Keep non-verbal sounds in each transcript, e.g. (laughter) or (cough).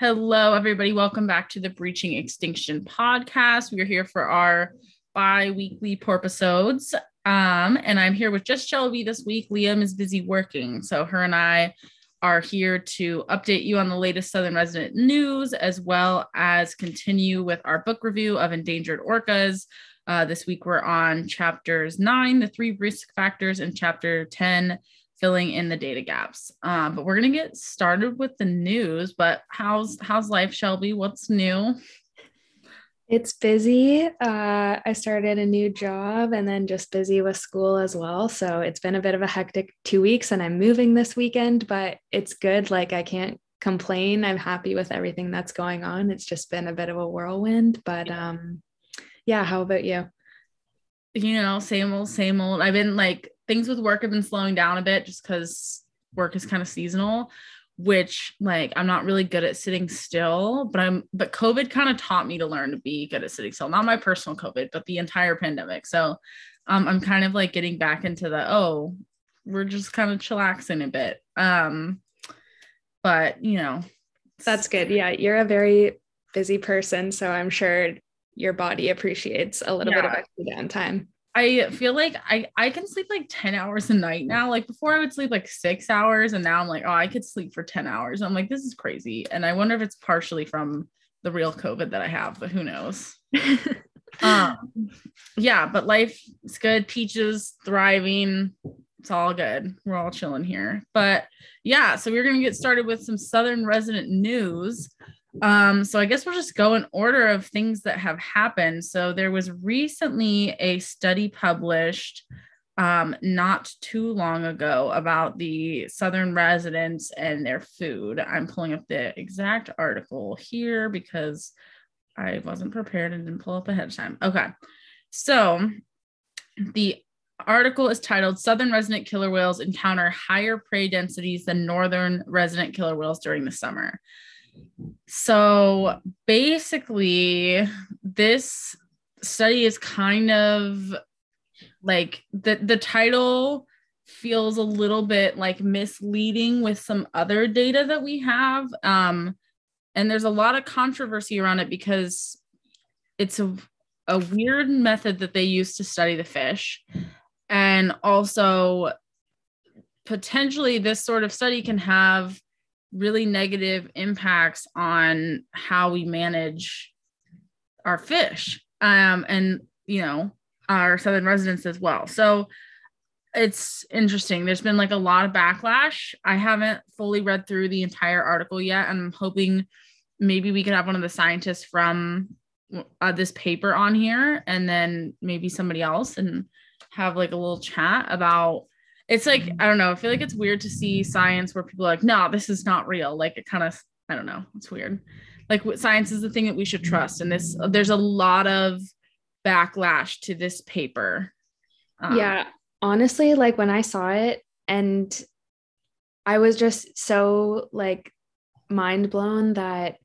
Hello, everybody. Welcome back to the Breaching Extinction podcast. We are here for our bi weekly episodes. Um, and I'm here with just Shelby this week. Liam is busy working. So, her and I are here to update you on the latest Southern resident news, as well as continue with our book review of Endangered Orcas. Uh, this week, we're on chapters nine, the three risk factors, and chapter 10, filling in the data gaps. Um, but we're gonna get started with the news. But how's how's life, Shelby? What's new? It's busy. Uh, I started a new job and then just busy with school as well. So it's been a bit of a hectic two weeks, and I'm moving this weekend, but it's good. Like I can't complain. I'm happy with everything that's going on. It's just been a bit of a whirlwind, but um, yeah. How about you? You know, same old, same old. I've been like things with work have been slowing down a bit just because work is kind of seasonal which like i'm not really good at sitting still but i'm but covid kind of taught me to learn to be good at sitting still. Not my personal covid but the entire pandemic. So um, i'm kind of like getting back into the oh we're just kind of chillaxing a bit. Um but you know. That's good. Yeah you're a very busy person so i'm sure your body appreciates a little yeah. bit of extra downtime I feel like I I can sleep like 10 hours a night now. Like before I would sleep like 6 hours and now I'm like, oh, I could sleep for 10 hours. I'm like this is crazy. And I wonder if it's partially from the real COVID that I have, but who knows. (laughs) um yeah, but life is good. Peaches thriving. It's all good. We're all chilling here. But yeah, so we're going to get started with some southern resident news. Um, so I guess we'll just go in order of things that have happened. So there was recently a study published um, not too long ago about the Southern residents and their food. I'm pulling up the exact article here because I wasn't prepared and didn't pull up ahead of time. Okay. So the article is titled Southern resident killer whales encounter higher prey densities than northern resident killer whales during the summer. So basically, this study is kind of like the the title feels a little bit like misleading with some other data that we have um and there's a lot of controversy around it because it's a, a weird method that they use to study the fish and also potentially this sort of study can have really negative impacts on how we manage our fish um, and you know our southern residents as well. So it's interesting. There's been like a lot of backlash. I haven't fully read through the entire article yet i'm hoping maybe we could have one of the scientists from uh, this paper on here and then maybe somebody else and have like a little chat about it's like I don't know. I feel like it's weird to see science where people are like, no, this is not real. Like it kind of I don't know. It's weird. Like science is the thing that we should trust, and this there's a lot of backlash to this paper. Um, yeah, honestly, like when I saw it, and I was just so like mind blown that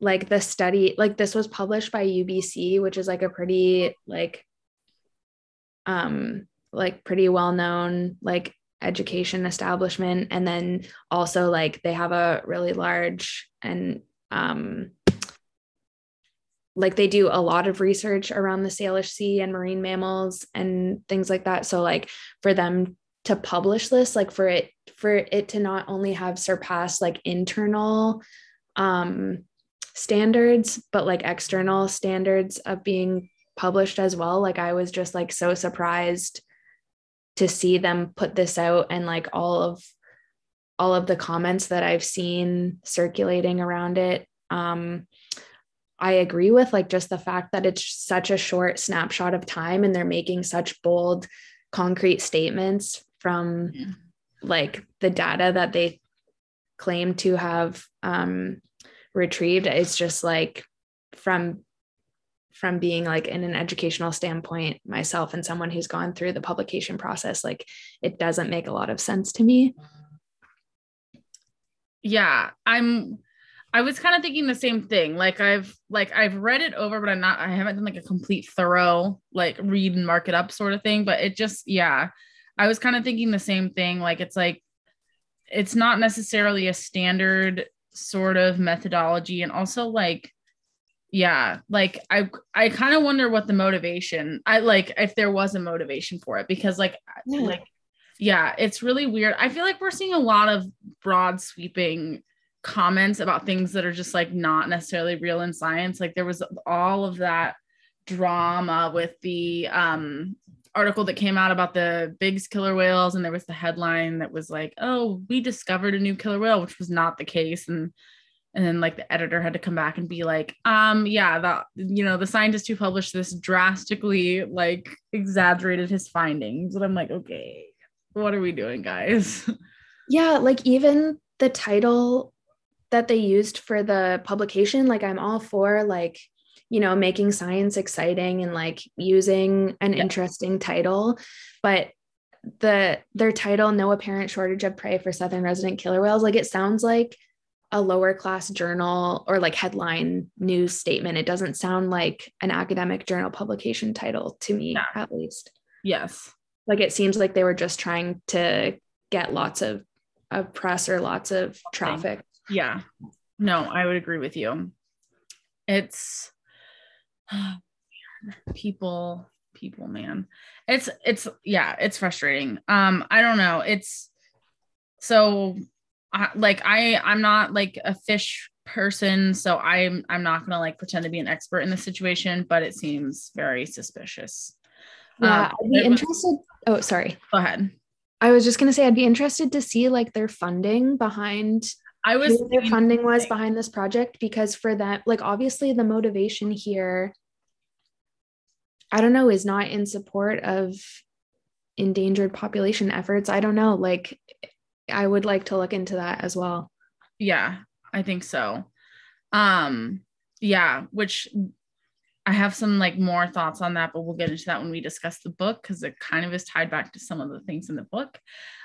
like the study like this was published by UBC which is like a pretty like um like pretty well known like education establishment. And then also like they have a really large and um like they do a lot of research around the Salish Sea and marine mammals and things like that. So like for them to publish this like for it for it to not only have surpassed like internal um standards but like external standards of being published as well like i was just like so surprised to see them put this out and like all of all of the comments that I've seen circulating around it. Um, I agree with like just the fact that it's such a short snapshot of time and they're making such bold, concrete statements from yeah. like the data that they claim to have um, retrieved. It's just like from from being like in an educational standpoint myself and someone who's gone through the publication process like it doesn't make a lot of sense to me. Yeah i'm i was kind of thinking the same thing like i've like i've read it over but i'm not i haven't done like a complete thorough like read and mark it up sort of thing but it just yeah i was kind of thinking the same thing like it's like it's not necessarily a standard sort of methodology and also like yeah like i i kind of wonder what the motivation i like if there was a motivation for it because like yeah. like yeah it's really weird i feel like we're seeing a lot of broad sweeping comments about things that are just like not necessarily real in science like there was all of that drama with the um article that came out about the Biggs killer whales, and there was the headline that was like, "Oh, we discovered a new killer whale," which was not the case, and and then like the editor had to come back and be like, "Um, yeah, that you know the scientist who published this drastically like exaggerated his findings," and I'm like, "Okay, what are we doing, guys?" (laughs) Yeah, like even the title that they used for the publication, like I'm all for like you know, making science exciting and like using an yeah. interesting title. But the their title, No Apparent Shortage of Prey for Southern Resident Killer Whales, like it sounds like a lower class journal or like headline news statement. It doesn't sound like an academic journal publication title to me, yeah. at least. Yes. Like it seems like they were just trying to get lots of, of press or lots of traffic. Yeah. No, I would agree with you. It's (sighs) people people man it's it's yeah it's frustrating um i don't know it's so I, like i i'm not like a fish person so i'm i'm not gonna like pretend to be an expert in the situation but it seems very suspicious yeah um, i'd be interested oh sorry go ahead i was just gonna say i'd be interested to see like their funding behind I was their funding was behind this project because for that, like obviously the motivation here, I don't know, is not in support of endangered population efforts. I don't know. Like I would like to look into that as well. Yeah, I think so. Um, yeah, which I have some like more thoughts on that, but we'll get into that when we discuss the book because it kind of is tied back to some of the things in the book.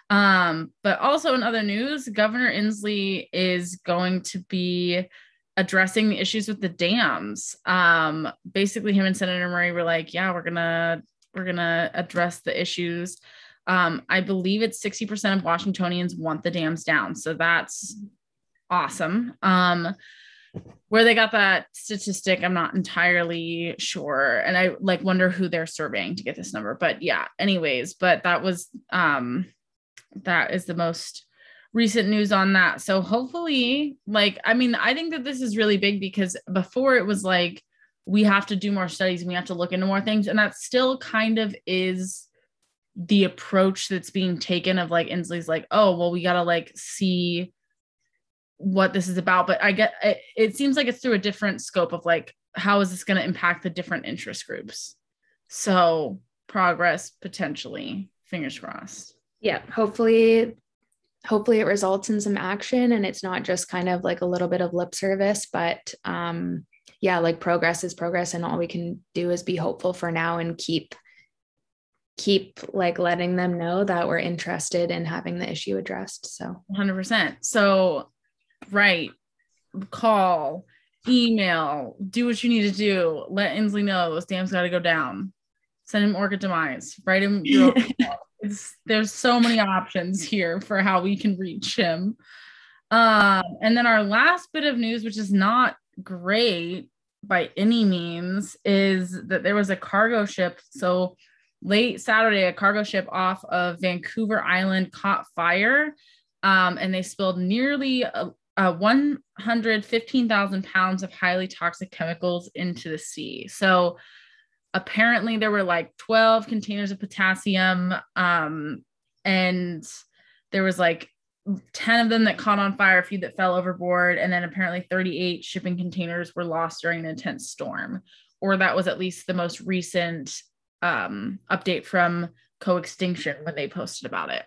Um, but also in other news, Governor Inslee is going to be addressing the issues with the dams. Um, basically, him and Senator Murray were like, "Yeah, we're gonna we're gonna address the issues." Um, I believe it's sixty percent of Washingtonians want the dams down, so that's awesome. Um, where they got that statistic, I'm not entirely sure, and I like wonder who they're surveying to get this number. But yeah, anyways, but that was um that is the most recent news on that. So hopefully, like, I mean, I think that this is really big because before it was like we have to do more studies and we have to look into more things. And that still kind of is the approach that's being taken of like Inslee's like, oh, well, we gotta like see what this is about. But I get it, it seems like it's through a different scope of like, how is this gonna impact the different interest groups? So progress potentially, fingers crossed yeah hopefully hopefully it results in some action and it's not just kind of like a little bit of lip service but um yeah like progress is progress and all we can do is be hopeful for now and keep keep like letting them know that we're interested in having the issue addressed so. 100% so right call email do what you need to do. Let inslee know those dams got to go down. Send him orchid demise. Write him (laughs) it's, there's so many options here for how we can reach him. Um, and then our last bit of news, which is not great by any means, is that there was a cargo ship. So late Saturday, a cargo ship off of Vancouver Island caught fire, um, and they spilled nearly a, a 115,000 pounds of highly toxic chemicals into the sea. So apparently there were like 12 containers of potassium um, and there was like 10 of them that caught on fire a few that fell overboard and then apparently 38 shipping containers were lost during an intense storm or that was at least the most recent um, update from co-extinction when they posted about it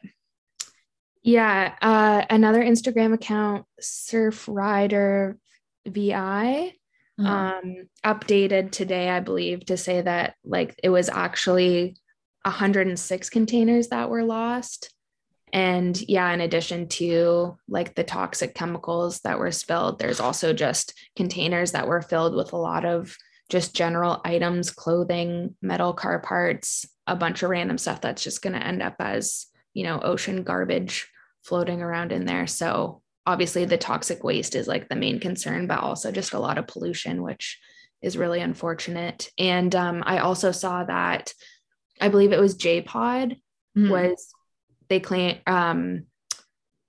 yeah uh, another instagram account Surfrider vi mm-hmm. um, updated today, I believe, to say that like it was actually 106 containers that were lost. And yeah, in addition to like the toxic chemicals that were spilled, there's also just containers that were filled with a lot of just general items, clothing, metal car parts, a bunch of random stuff that's just going to end up as, you know, ocean garbage floating around in there. So obviously the toxic waste is like the main concern, but also just a lot of pollution, which is really unfortunate. And um, I also saw that I believe it was J Pod mm-hmm. was they claim um,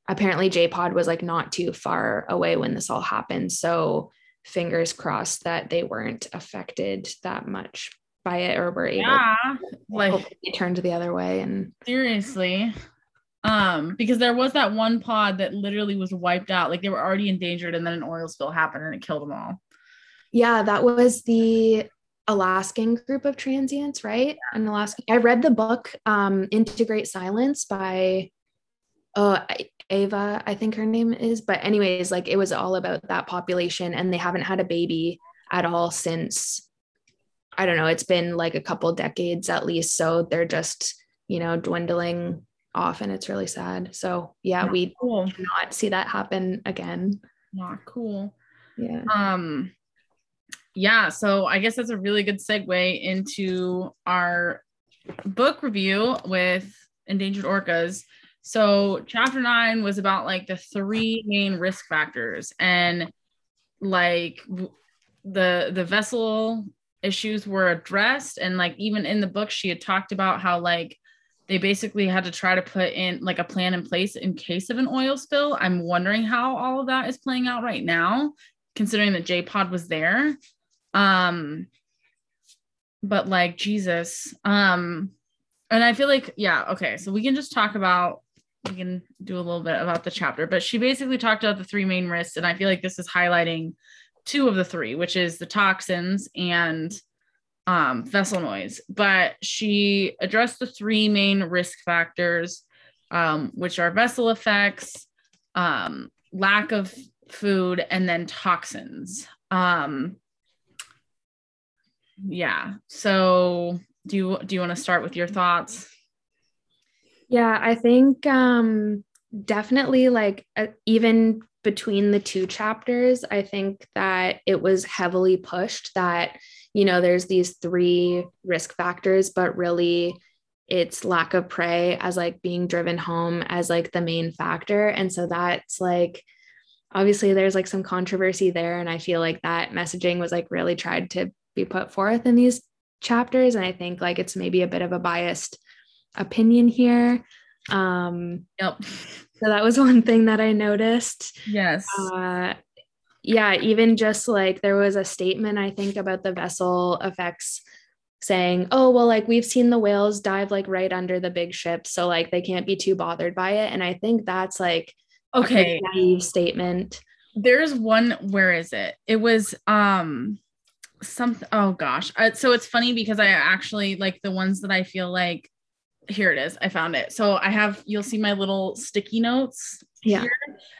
apparently J Pod was like not too far away when this all happened. So fingers crossed that they weren't affected that much by it or were able yeah, like they turned the other way and seriously. Um because there was that one pod that literally was wiped out like they were already endangered and then an oil spill happened and it killed them all. Yeah that was the alaskan group of transients right? In alaska. I read the book um Into Great Silence by uh ava i think her name is but anyways like it was all about that population and they haven't had a baby at all since i don't know it's been like a couple decades at least so they're just you know dwindling off and it's really sad. So yeah, not we cool. not see that happen again. Not cool. Yeah. Um yeah, so I guess that's a really good segue into our book review with endangered orcas. So chapter 9 was about like the three main risk factors and like the the vessel issues were addressed and like even in the book she had talked about how like they basically had to try to put in like a plan in place in case of an oil spill. I'm wondering how all of that is playing out right now, considering that J Pod was there. Um, but like Jesus. Um, and I feel like, yeah, okay, so we can just talk about we can do a little bit about the chapter, but she basically talked about the three main risks, and I feel like this is highlighting two of the three, which is the toxins and um, vessel noise, but she addressed the three main risk factors, um, which are vessel effects, um, lack of food, and then toxins. Um, yeah. So, do you do you want to start with your thoughts? Yeah, I think um, definitely like uh, even between the two chapters, I think that it was heavily pushed that you know, there's these three risk factors, but really it's lack of prey as like being driven home as like the main factor. And so that's like, obviously there's like some controversy there. And I feel like that messaging was like really tried to be put forth in these chapters. And I think like it's maybe a bit of a biased opinion here. Um, yep. So that was (laughs) one thing that I noticed. Yes. Uh, yeah, even just like there was a statement, I think, about the vessel effects saying, oh, well, like we've seen the whales dive like right under the big ship. So like they can't be too bothered by it. And I think that's like okay naive statement. There's one, where is it? It was um something oh gosh. Uh, so it's funny because I actually like the ones that I feel like here it is. I found it. So I have you'll see my little sticky notes yeah. Here,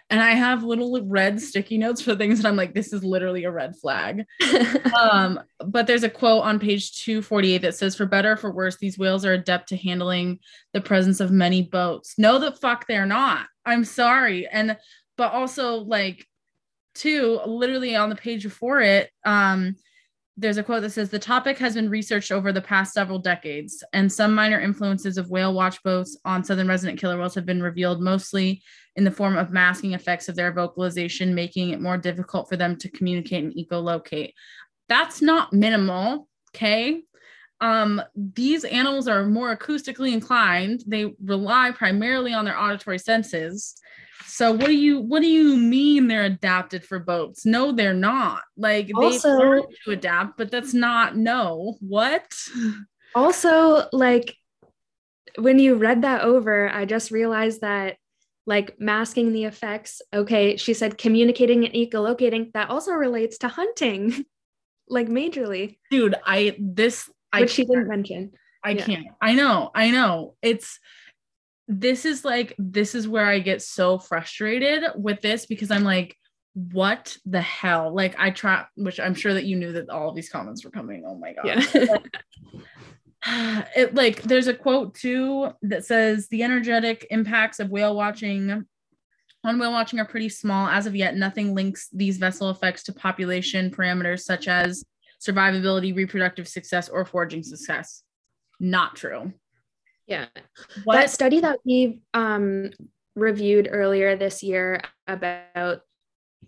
and I have little red sticky notes for things that I'm like, this is literally a red flag. (laughs) um, but there's a quote on page 248 that says, For better or for worse, these whales are adept to handling the presence of many boats. No, the fuck they're not. I'm sorry. And but also like two, literally on the page before it, um, there's a quote that says the topic has been researched over the past several decades, and some minor influences of whale watch boats on southern resident killer whales have been revealed mostly in the form of masking effects of their vocalization, making it more difficult for them to communicate and echolocate. That's not minimal, okay? Um, these animals are more acoustically inclined. They rely primarily on their auditory senses. So what do you what do you mean they're adapted for boats? No, they're not. Like also, they learn to adapt, but that's not no. What? Also, like when you read that over, I just realized that like masking the effects. Okay, she said communicating and echolocating. That also relates to hunting, (laughs) like majorly. Dude, I this I which she didn't mention. I yeah. can't. I know. I know. It's this is like this is where I get so frustrated with this because I'm like, what the hell? Like I try, which I'm sure that you knew that all of these comments were coming. Oh my god. Yeah. (sighs) it like there's a quote too that says the energetic impacts of whale watching on whale watching are pretty small as of yet nothing links these vessel effects to population parameters such as survivability reproductive success or foraging success not true yeah. What? That study that we um reviewed earlier this year about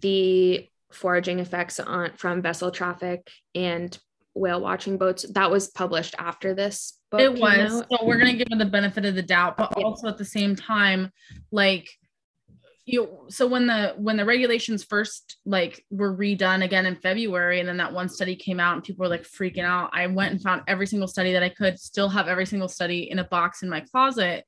the foraging effects on from vessel traffic and whale watching boats. That was published after this book. It was. So we're gonna give it the benefit of the doubt, but also at the same time, like you so when the when the regulations first like were redone again in February and then that one study came out and people were like freaking out I went and found every single study that I could still have every single study in a box in my closet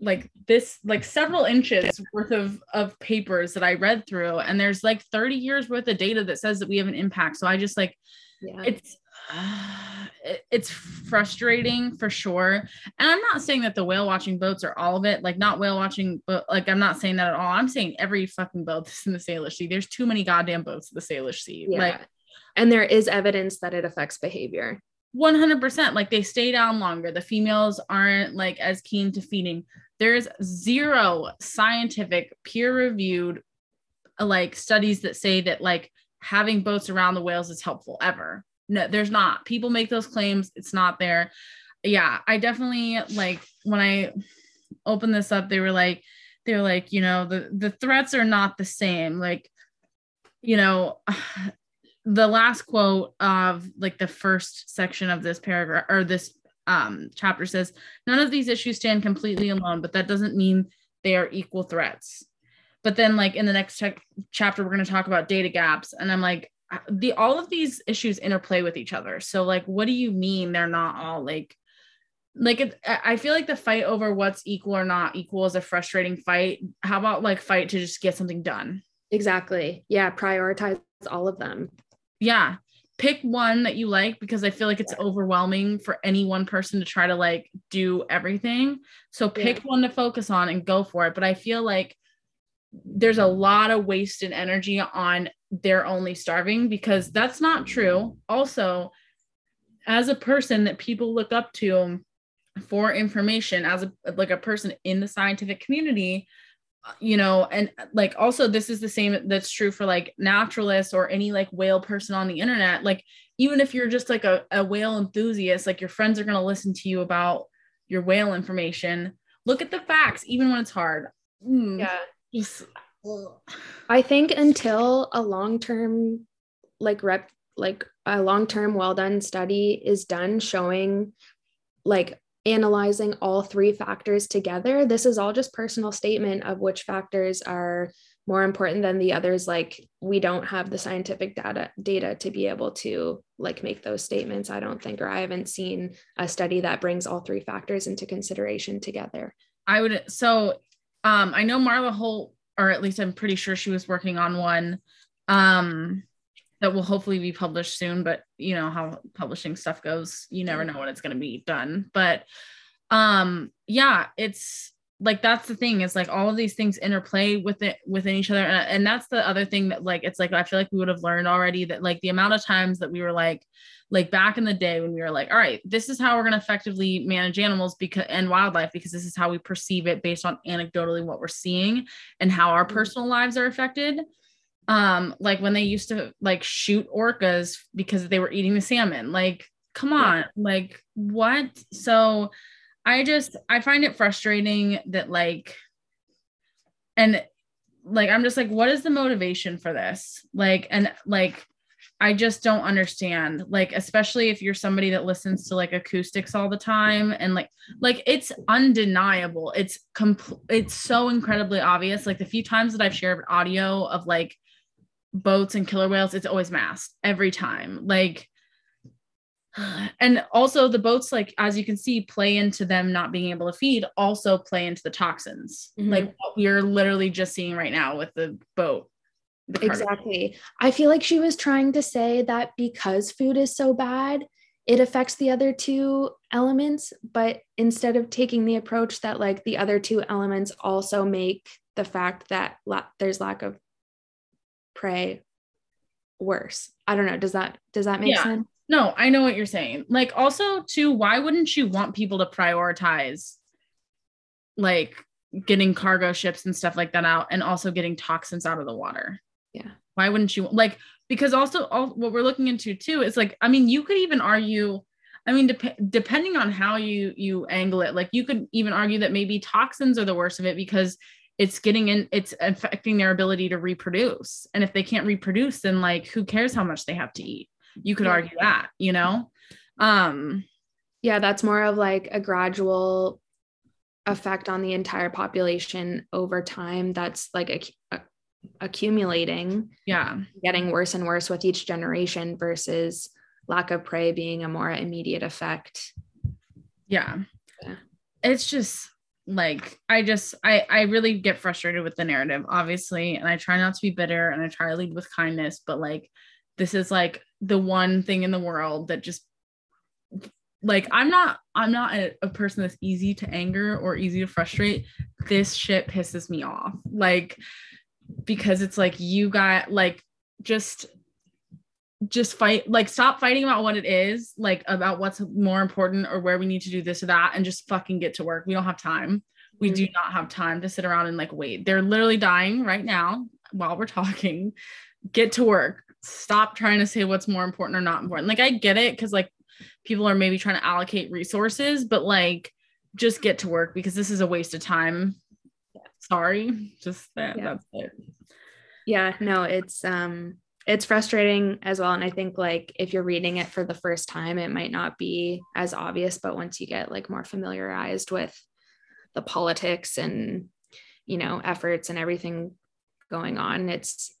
like this like several inches worth of of papers that I read through and there's like 30 years worth of data that says that we have an impact so I just like yeah. it's (sighs) it's frustrating for sure. And i'm not saying that the whale watching boats are all of it like not whale watching but like i'm not saying that at all. I'm saying every fucking boat that's in the salish sea there's too many goddamn boats in the salish sea. Yeah. like and there is evidence that it affects behavior. 100% like they stay down longer. The females aren't like as keen to feeding. There's zero scientific peer reviewed like studies that say that like having boats around the whales is helpful ever no there's not. People make those claims. It's not there. Yeah i definitely like when i opened this up they were like they're like you know the the threats are not the same. Like you know (sighs) the last quote of like the first section of this paragraph or this um, chapter says none of these issues stand completely alone but that doesn't mean they are equal threats. But then like in the next ch- chapter we're going to talk about data gaps and i'm like the all of these issues interplay with each other. So like what do you mean they're not all like like it, I feel like the fight over what's equal or not equal is a frustrating fight. How about like fight to just get something done? Exactly. Yeah, prioritize all of them. Yeah. Pick one that you like because I feel like it's overwhelming for any one person to try to like do everything. So pick yeah. one to focus on and go for it. But I feel like there's a lot of wasted energy on they're only starving because that's not true. Also, as a person that people look up to for information, as a like a person in the scientific community, you know, and like also this is the same that's true for like naturalists or any like whale person on the internet. Like even if you're just like a, a whale enthusiast, like your friends are gonna listen to you about your whale information. Look at the facts, even when it's hard. Mm. Yeah. Just I think until a long term, like rep, like a long term, well done study is done showing, like analyzing all three factors together, this is all just personal statement of which factors are more important than the others. Like we don't have the scientific data data to be able to like make those statements. I don't think or i haven't seen a study that brings all three factors into consideration together. I would so um i know marla holt or at least I'm pretty sure she was working on one um, that will hopefully be published soon. But you know how publishing stuff goes, you never know when it's going to be done. But um, yeah, it's like that's the thing is like all of these things interplay with it within each other and, and that's the other thing that like it's like i feel like we would have learned already that like the amount of times that we were like like back in the day when we were like all right this is how we're going to effectively manage animals because and wildlife because this is how we perceive it based on anecdotally what we're seeing and how our mm-hmm. personal lives are affected um like when they used to like shoot orcas because they were eating the salmon like come on yeah. like what so I just I find it frustrating that like and like I'm just like what is the motivation for this? Like and like I just don't understand. Like especially if you're somebody that listens to like acoustics all the time and like like it's undeniable. It's complete it's so incredibly obvious. Like the few times that I've shared audio of like boats and killer whales, it's always masked every time. Like and also the boats like as you can see play into them not being able to feed also play into the toxins. Mm-hmm. like what we're literally just seeing right now with the boat the exactly. I feel like she was trying to say that because food is so bad it affects the other two elements but instead of taking the approach that like the other two elements also make the fact that la- there's lack of prey worse. I don't know. Does that does that make yeah. sense no, I know what you're saying. Like, also, too, why wouldn't you want people to prioritize like getting cargo ships and stuff like that out and also getting toxins out of the water? Yeah. Why wouldn't you like? Because also, all what we're looking into too is like, I mean, you could even argue. I mean, dep- depending on how you you angle it, like you could even argue that maybe toxins are the worst of it because it's getting in it's affecting their ability to reproduce and if they can't reproduce then like who cares how much they have to eat you could argue that you know? Um yeah that's more of like a gradual effect on the entire population over time that's like a- accumulating yeah. getting worse and worse with each generation versus lack of prey being a more immediate effect. Yeah. Yeah. it's just like i just i i really get frustrated with the narrative obviously and i try not to be bitter and i try to lead with kindness but like this is like the one thing in the world that just like i'm not i'm not a, a person that's easy to anger or easy to frustrate. This shit pisses me off. Like because it's like you got like just just fight like stop fighting about what it is like about what's more important or where we need to do this or that and just fucking get to work. We don't have time. We do mm-hmm. not have time to sit around and like wait. They're literally dying right now while we're talking. Get to work stop trying to say what's more important or not important. Like i get it because like people are maybe trying to allocate resources but like just get to work because this is a waste of time. Sorry just that Yeah. that's it. Yeah no it's um it's frustrating as well and i think like if you're reading it for the first time it might not be as obvious but once you get like more familiarized with the politics and you know efforts and everything going on it's it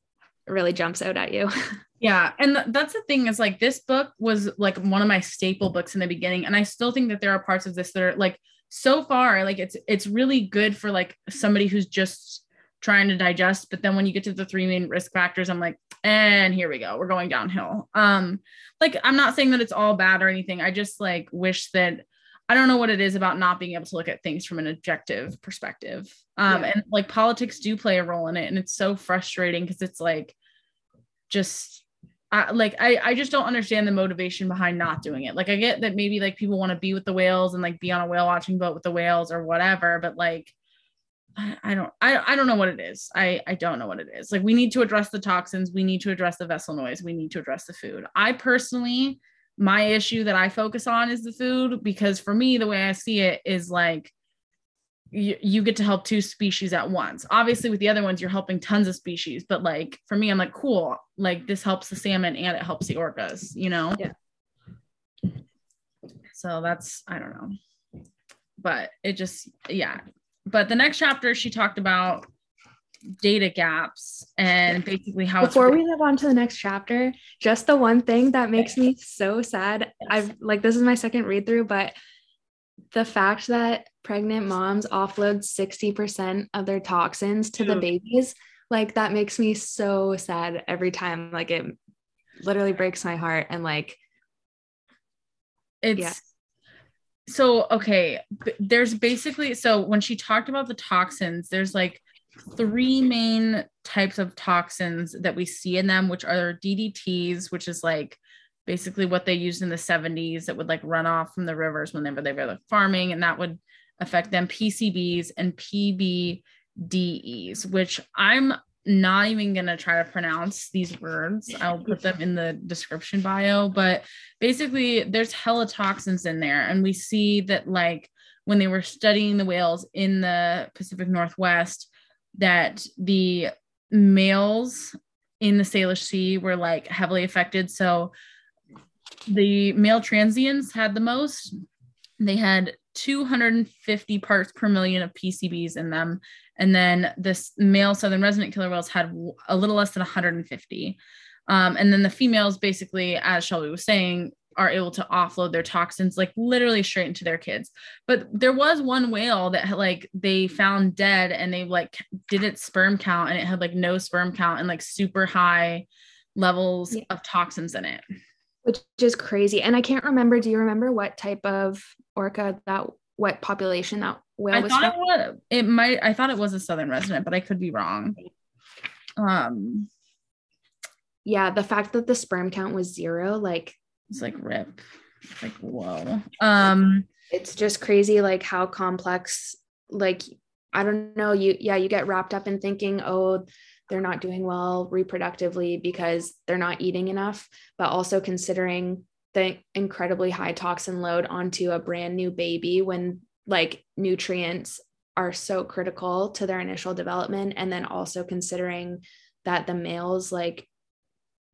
really jumps out at you (laughs) Yeah, and th- that's the thing is like this book was like one of my staple books in the beginning, and I still think that there are parts of this that are like so far like it's it's really good for like somebody who's just trying to digest. But then when you get to the three main risk factors, I'm like, and here we go, we're going downhill. Um, like I'm not saying that it's all bad or anything. I just like wish that I don't know what it is about not being able to look at things from an objective perspective. Um, Yeah. and like politics do play a role in it, and it's so frustrating because it's like just I, like I, I just don't understand the motivation behind not doing it. Like I get that maybe like people want to be with the whales and like be on a whale watching boat with the whales or whatever, but like I, I don't I, I don't know what it is. I I don't know what it is. Like we need to address the toxins, we need to address the vessel noise, we need to address the food. I personally my issue that I focus on is the food because for me the way I see it is like you, you get to help two species at once. Obviously, with the other ones, you're helping tons of species, but like for me, I'm like, cool, like this helps the salmon and it helps the orcas, you know? Yeah. So that's, I don't know. But it just, yeah. But the next chapter, she talked about data gaps and basically how before we move on to the next chapter just the one thing that makes me so sad i've like this is my second read through but the fact that pregnant moms offload 60% of their toxins to the babies like that makes me so sad every time like it literally breaks my heart and like it's Yeah. so okay there's basically so when she talked about the toxins there's like three main types of toxins that we see in them which are ddts which is like basically what they used in the 70s that would like run off from the rivers whenever they were like farming and that would affect them. Pcbs and pbdes which i'm not even going to try to pronounce these words. I'll put them in the description bio but basically there's hella toxins in there. And we see that like when they were studying the whales in the pacific northwest that the males in the Salish Sea were like heavily affected. So the male transients had the most. They had 250 parts per million of PCBs in them. And then this male southern resident killer whales had a little less than 150 um, and then the females basically as shelby was saying are able to offload their toxins like literally straight into their kids but there was one whale that like they found dead and they like did its sperm count and it had like no sperm count and like super high levels Yeah. of toxins in it which is crazy and i can't remember do you remember what type of orca that what population that whale I was thought it was it might I thought it was a southern resident, but I could be wrong. Um yeah the fact that the sperm count was zero like it's like rip. It's like whoa. Um it's just crazy like how complex like i don't know you yeah you get wrapped up in thinking oh they're not doing well reproductively because they're not eating enough but also considering the incredibly high toxin load onto a brand new baby when like nutrients are so critical to their initial development and then also considering that the males like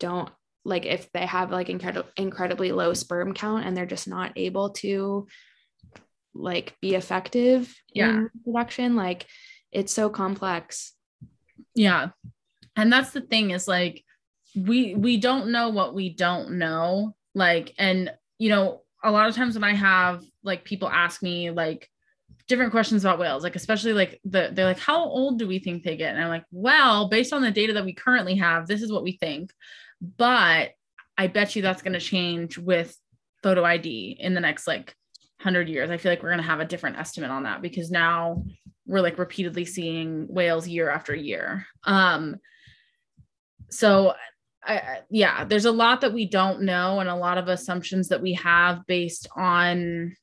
don't like if they have like incredible incredibly low sperm count and they're just not able to like be effective Yeah. in production like it's so complex Yeah. And that's the thing is like we we don't know what we don't know. Like and you know, a lot of times when I have like people ask me like different questions about whales, like especially like the they're like, how old do we think they get? And I'm like, well, based on the data that we currently have, this is what we think. But I bet you that's going to change with photo ID in the next like 100 years. I feel like we're going to have a different estimate on that because now we're like repeatedly seeing whales year after year. Um, so I, yeah, there's a lot that we don't know and a lot of assumptions that we have based on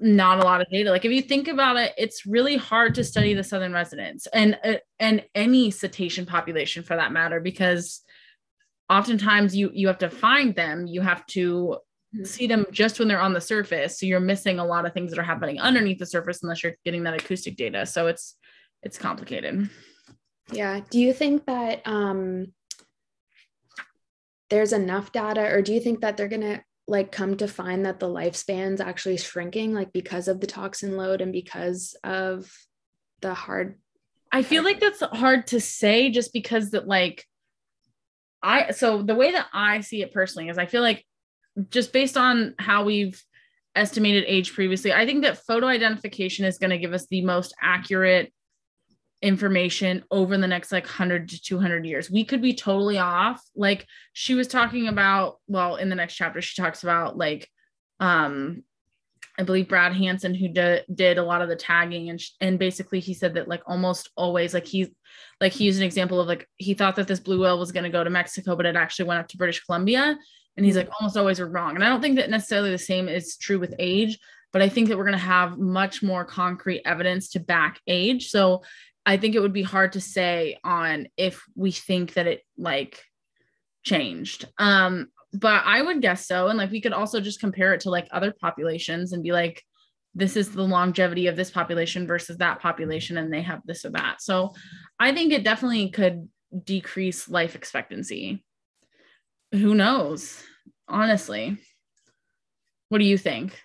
not a lot of data. Like if you think about it, it's really hard to study the southern residents and uh, and any cetacean population for that matter because oftentimes you you have to find them, you have to Mhm. see them just when they're on the surface. So you're missing a lot of things that are happening underneath the surface unless you're getting that acoustic data. So it's it's complicated. Yeah. Do you think that um, there's enough data, or do you think that they're gonna like come to find that the lifespan's actually shrinking, like because of the toxin load and because of the hard? I feel like that's hard to say just because that like I so the way that I see it personally is I feel like just based on how we've estimated age previously, I think that photo identification is going to give us the most accurate information over the next like 100 to 200 years. We could be totally off. Like she was talking about, well, in the next chapter, she talks about like, um, I believe Brad Hanson, who did did a lot of the tagging, and sh- and basically he said that like almost always, like he, like he used an example of like he thought that this blue whale was going to go to Mexico, but it actually went up to British Columbia, and he's like almost always we're wrong. And I don't think that necessarily the same is true with age, but I think that we're going to have much more concrete evidence to back age. So I think it would be hard to say on if we think that it like changed. Um, but I would guess so. And like we could also just compare it to like other populations and be like, this is the longevity of this population versus that population, and they have this or that. So I think it definitely could decrease life expectancy. Who knows? Honestly. What do you think?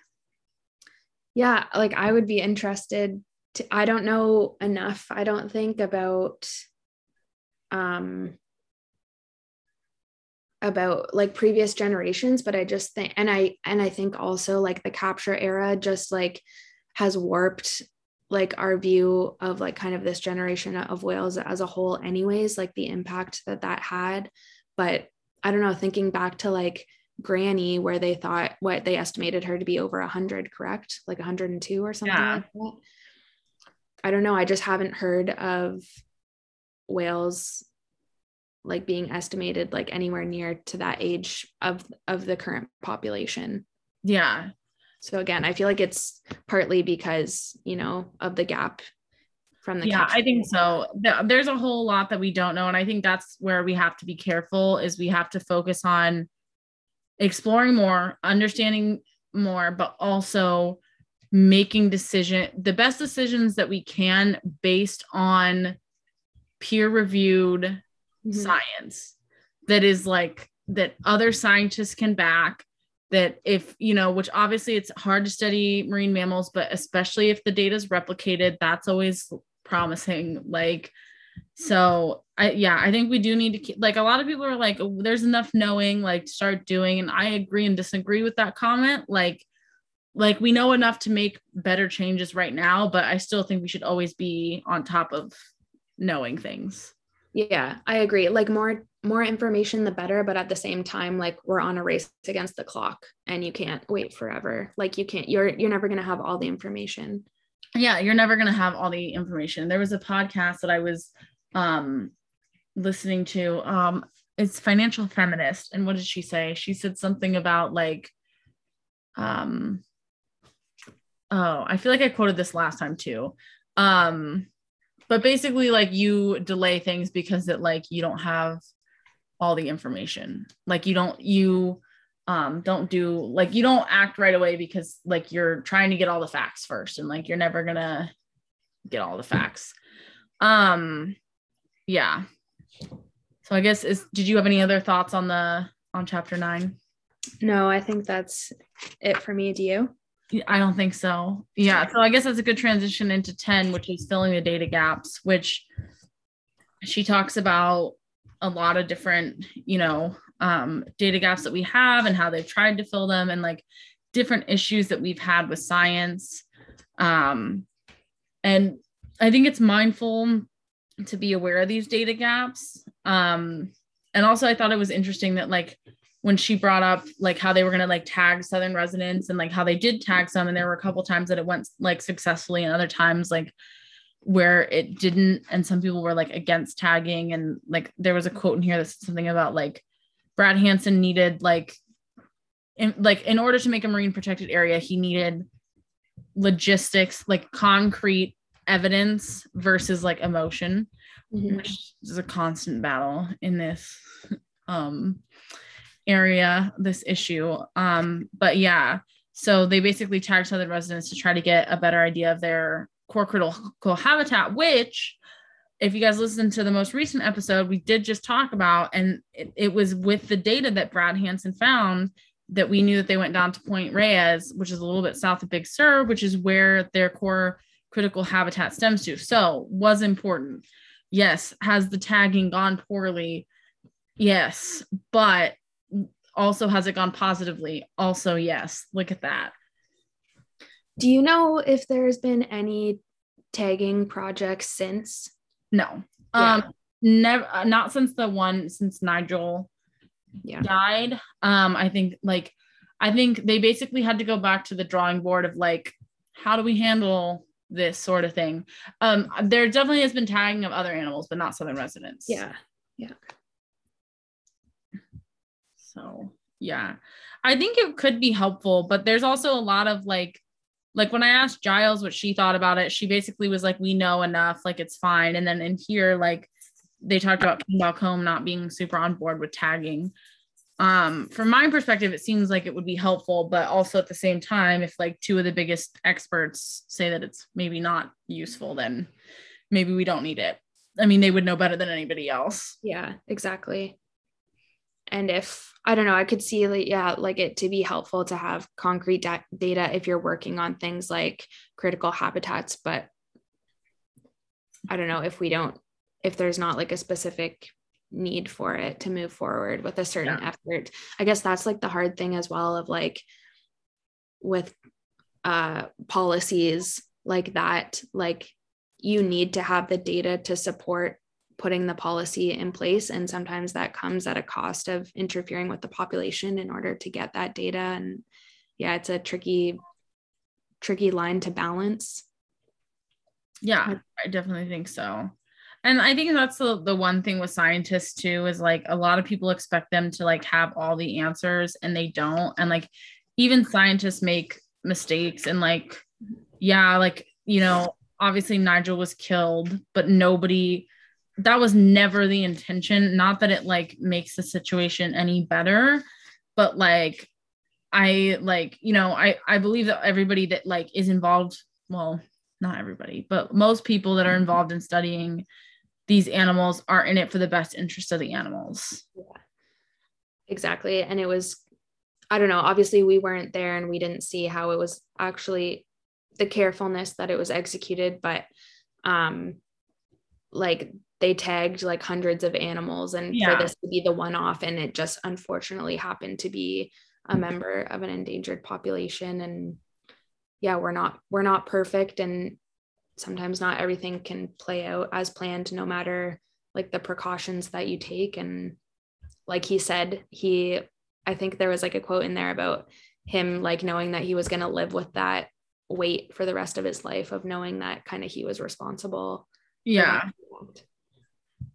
Yeah, like I would be interested to, I don't know enough, I don't think about um about like previous generations, but I just think and I and I think also like the capture era just like has warped like our view of like kind of this generation of whales as a whole anyways like the impact that that had. But i don't know thinking back to like granny where they thought what they estimated her to be over 100 correct? Like 102 or something Yeah. like that? I don't know i just haven't heard of whales like being estimated like anywhere near to that age of of the current population. Yeah. so again i feel like it's partly because you know of the gap from the yeah capture i think so. There's a whole lot that we don't know and i think that's where we have to be careful is we have to focus on exploring more understanding more but also making decision the best decisions that we can based on peer reviewed Mhm. science that is like that other scientists can back that if you know which obviously it's hard to study marine mammals but especially if the data is replicated that's always promising like so i yeah i think we do need to keep like a lot of people are like "Oh, there's enough knowing like start doing and i agree and disagree with that comment like like we know enough to make better changes right now but i still think we should always be on top of knowing things yeah i agree. Like more more information the better but at the same time like we're on a race against the clock and you can't wait forever. Like you can't you're you're never going to have all the information. Yeah you're never going to have all the information. There was a podcast that i was um listening to um it's financial feminist and what did she say? She said something about like um oh i feel like i quoted this last time too. Um but basically like you delay things because it like you don't have all the information like you don't you um don't do like you don't act right away because like you're trying to get all the facts first and like you're never gonna get all the facts. Um, yeah. So I guess is did you have any other thoughts on the on chapter nine? No, I think that's it for me. Do you? I don't think so. Yeah. So I guess that's a good transition into 10, which is filling the data gaps, which she talks about a lot of different, you know, um, data gaps that we have and how they've tried to fill them and like different issues that we've had with science. Um, and I think it's mindful to be aware of these data gaps. Um, and also, I thought it was interesting that like when she brought up like how they were going to like tag southern residents and like how they did tag some and there were a couple times that it went like successfully and other times like where it didn't and some people were like against tagging and like there was a quote in here that's something about like brad hanson needed like in, like in order to make a marine protected area he needed logistics like concrete evidence versus like emotion mm-hmm. which is a constant battle in this um area, this issue. Um, but yeah, so they basically tagged southern residents to try to get a better idea of their core critical habitat, which if you guys listen to the most recent episode, we did just talk about, and it, it, was with the data that Brad Hanson found that we knew that they went down to Point Reyes, which is a little bit south of Big Sur, which is where their core critical habitat stems to. So was important. Yes. Has the tagging gone poorly? Yes. But also has it gone positively? Also yes. Look at that. Do you know if there's been any tagging projects since? No. Yeah. um never uh, not since the one since nigel yeah. died. Um i think like i think they basically had to go back to the drawing board of like how do we handle this sort of thing? Um there definitely has been tagging of other animals but not southern residents. Yeah. Yeah so yeah, I think it could be helpful, but there's also a lot of like, like when I asked Giles what she thought about it, she basically was like, "We know enough, like it's fine." And then in here, like they talked about Ken Balcomb not being super on board with tagging. Um, from my perspective, it seems like it would be helpful, but also at the same time, if like two of the biggest experts say that it's maybe not useful, then maybe we don't need it. I mean, they would know better than anybody else. Yeah, exactly and if i don't know i could see like yeah like it to be helpful to have concrete da- data if you're working on things like critical habitats but i don't know if we don't if there's not like a specific need for it to move forward with a certain yeah. effort i guess that's like the hard thing as well of like with uh policies like that like you need to have the data to support putting the policy in place. And sometimes that comes at a cost of interfering with the population in order to get that data. And yeah, it's a tricky, tricky line to balance. Yeah, I definitely think so. And I think that's the, the one thing with scientists too is like a lot of people expect them to like have all the answers and they don't. And like even scientists make mistakes and like, yeah, like, you know, obviously Nigel was killed, but nobody that was never the intention. Not that it like makes the situation any better but like i like you know i i believe that everybody that like is involved well not everybody but most people that are mm-hmm. involved in studying these animals are in it for the best interest of the animals. Yeah. Exactly. And it was i don't know obviously we weren't there and we didn't see how it was actually the carefulness that it was executed but um like they tagged like hundreds of animals and yeah. for this to be the one off and it just unfortunately happened to be a mm-hmm. member of an endangered population and yeah we're not we're not perfect and sometimes not everything can play out as planned no matter like the precautions that you take and like he said he i think there was like a quote in there about him like knowing that he was going to live with that weight for the rest of his life of knowing that kind of he was responsible yeah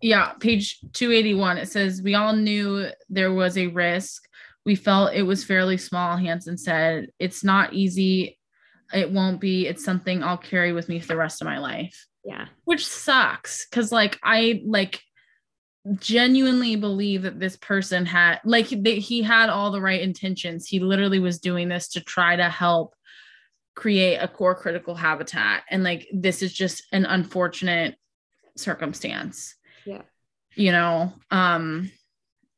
yeah, page 281. It says, We all knew there was a risk. We felt it was fairly small. Hanson said, It's not easy. It won't be. It's something I'll carry with me for the rest of my life. Yeah. Which sucks. Cause like I like genuinely believe that this person had like that he had all the right intentions. He literally was doing this to try to help create a core critical habitat and like this is just an unfortunate circumstance. You know um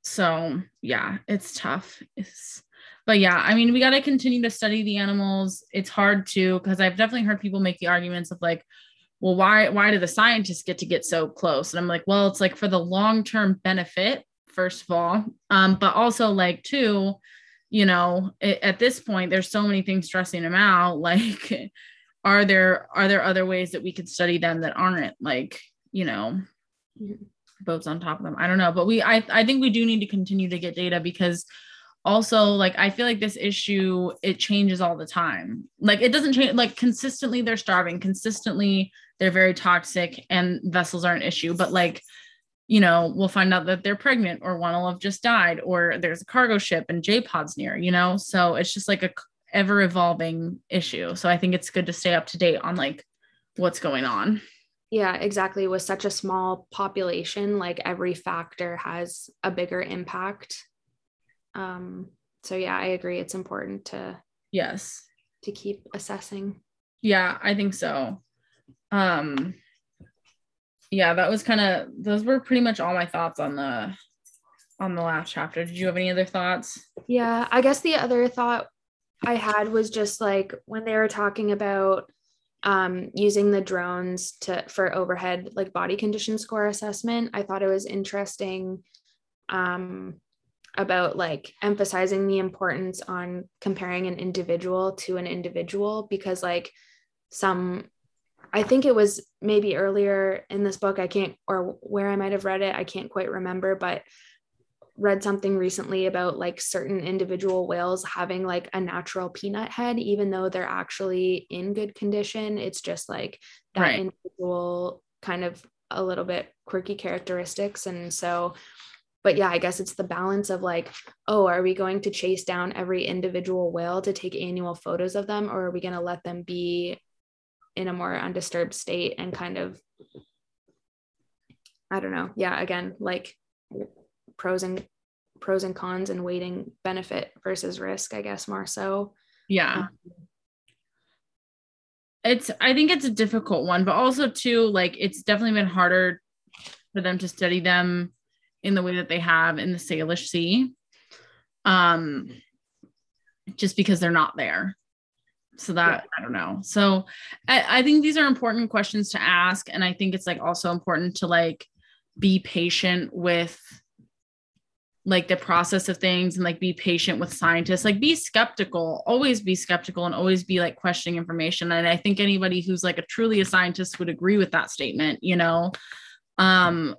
so yeah it's tough. It's but yeah i mean we got to continue to study the animals. It's hard to because i've definitely heard people make the arguments of like well why why do the scientists get to get so close? And i'm like well it's like for the long term benefit first of all um but also like too you know it, at this point there's so many things stressing them out. (laughs) Like are there are there other ways that we could study them that aren't like you know. Boats on top of them. I don't know but we i i think we do need to continue to get data because also like i feel like this issue it changes all the time. Like it doesn't change like consistently they're starving consistently they're very toxic and vessels are an issue but like you know we'll find out that they're pregnant or one will have just died or there's a cargo ship and j-pod's near you know? So it's just like a ever evolving issue. So i think it's good to stay up to date on like what's going on Yeah, exactly. With such a small population, like every factor has a bigger impact. Um, so yeah, I agree. It's important to yes to keep assessing. Yeah, I think so. Um yeah, that was kind of those were pretty much all my thoughts on the on the last chapter. Did you have any other thoughts? Yeah, I guess the other thought I had was just like when they were talking about um, using the drones to for overhead like body condition score assessment. I thought it was interesting um, about like emphasizing the importance on comparing an individual to an individual because like some I think it was maybe earlier in this book I can't or where I might have read it I can't quite remember but read something recently about like certain individual whales having like a natural peanut head even though they're actually in good condition. It's just like that Right. individual kind of a little bit quirky characteristics. And so but yeah i guess it's the balance of like oh are we going to chase down every individual whale to take annual photos of them or are we going to let them be in a more undisturbed state and kind of i don't know. Yeah again like pros and pros and cons and weighting benefit versus risk i guess more so Yeah. It's I think it's a difficult one, but also too like it's definitely been harder for them to study them in the way that they have in the Salish Sea. Um just because they're not there. So that I don't know. So I, I think these are important questions to ask. And I think it's like also important to like be patient with like the process of things and like be patient with scientists like be skeptical always be skeptical and always be like questioning information. And i think anybody who's like a truly a scientist would agree with that statement you know? Um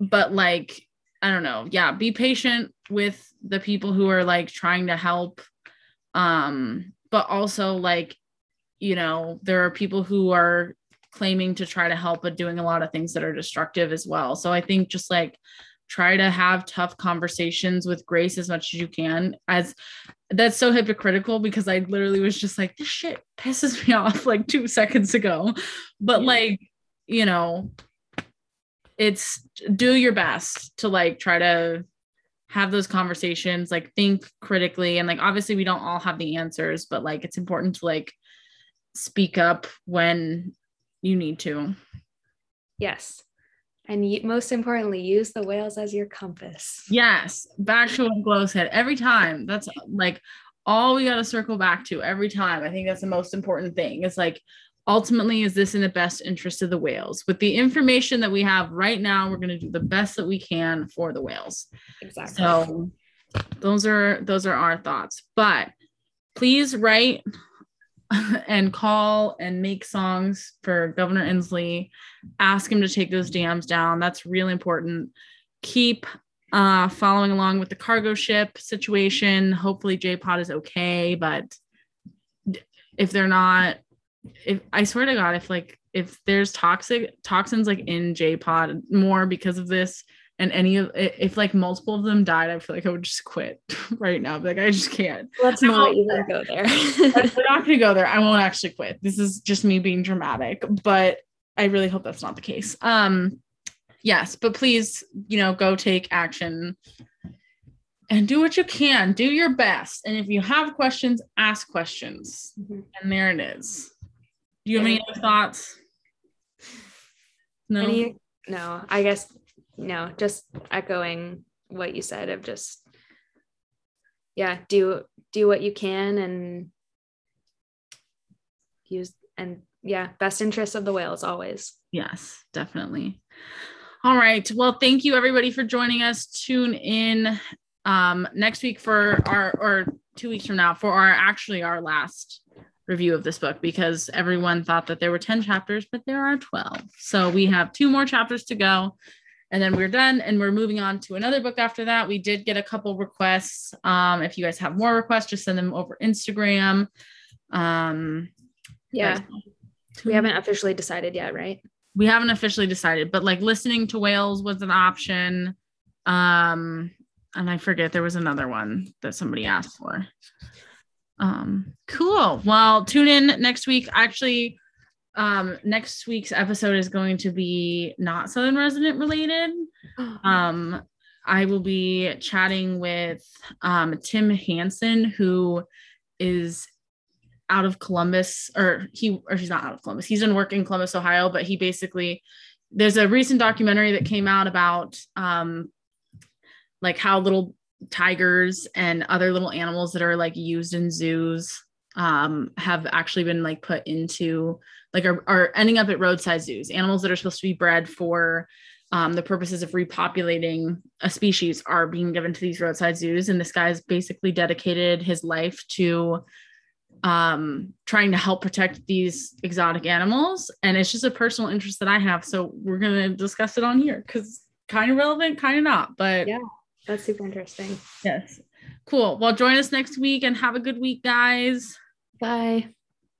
but like i don't know. Yeah be patient with the people who are like trying to help. Um but also like you know there are people who are claiming to try to help but doing a lot of things that are destructive as well. So i think just like try to have tough conversations with grace as much as you can as that's so hypocritical because i literally was just like this shit pisses me (laughs) off like two seconds ago. But Yeah. like you know it's do your best to like try to have those conversations like think critically. And like obviously we don't all have the answers but like it's important to like speak up when you need to. Yes and most importantly use the whales as your compass Yes, back to what Glow said every time. That's like all we got to circle back to every time. I think that's the most important thing. It's like ultimately, is this in the best interest of the whales? With the information that we have right now, we're going to do the best that we can for the whales. exactly So those are those are our thoughts. But please write (laughs) and call and make songs for Governor Inslee. Ask him to take those dams down. That's really important. Keep uh, following along with the cargo ship situation. Hopefully, J Pod is okay, but if they're not, if I swear to God, if like if there's toxic toxins like in J Pod more because of this, and any of if like multiple of them died, I feel like I would just quit (laughs) right now. Like I just can't. let's not even go there We're not gonna go there. I won't actually quit. This is just me being dramatic, but I really hope that's not the case. Um, yes, but please, you know, go take action and do what you can. Do your best. And if you have questions, ask questions. Mm-hmm. And there it is. Do you have any other thoughts? No. Any, no, I guess no, just echoing what you said of just yeah, do do what you can and use and yeah, best interests of the whales always. Yes, definitely. All right. Well, thank you everybody for joining us. Tune in um next week for our or two weeks from now for our actually our last review of this book because everyone thought that there were 10 chapters, but there are 12. So we have two more chapters to go and then we're done and we're moving on to another book after that. We did get a couple requests. Um, if you guys have more requests, just send them over Instagram. Um, yeah. We haven't officially decided yet, right? We haven't officially decided, but like listening to whales was an option. Um, and I forget there was another one that somebody asked for. Um, cool. Well, tune in next week. Actually, um, next week's episode is going to be not Southern Resident related. (gasps) Um, I will be chatting with um, Tim Hansen, who is out of Columbus, or he, or he's not out of Columbus. He's in work in Columbus, Ohio, but he basically, there's a recent documentary that came out about um, like how little tigers and other little animals that are like used in zoos um, have actually been like put into like are, are ending up at roadside zoos animals that are supposed to be bred for um, the purposes of repopulating a species are being given to these roadside zoos and this guy's basically dedicated his life to um, trying to help protect these exotic animals and it's just a personal interest that i have so we're going to discuss it on here because kind of relevant kind of not but yeah that's super interesting. Yes. Cool. Well, join us next week and have a good week, guys. Bye.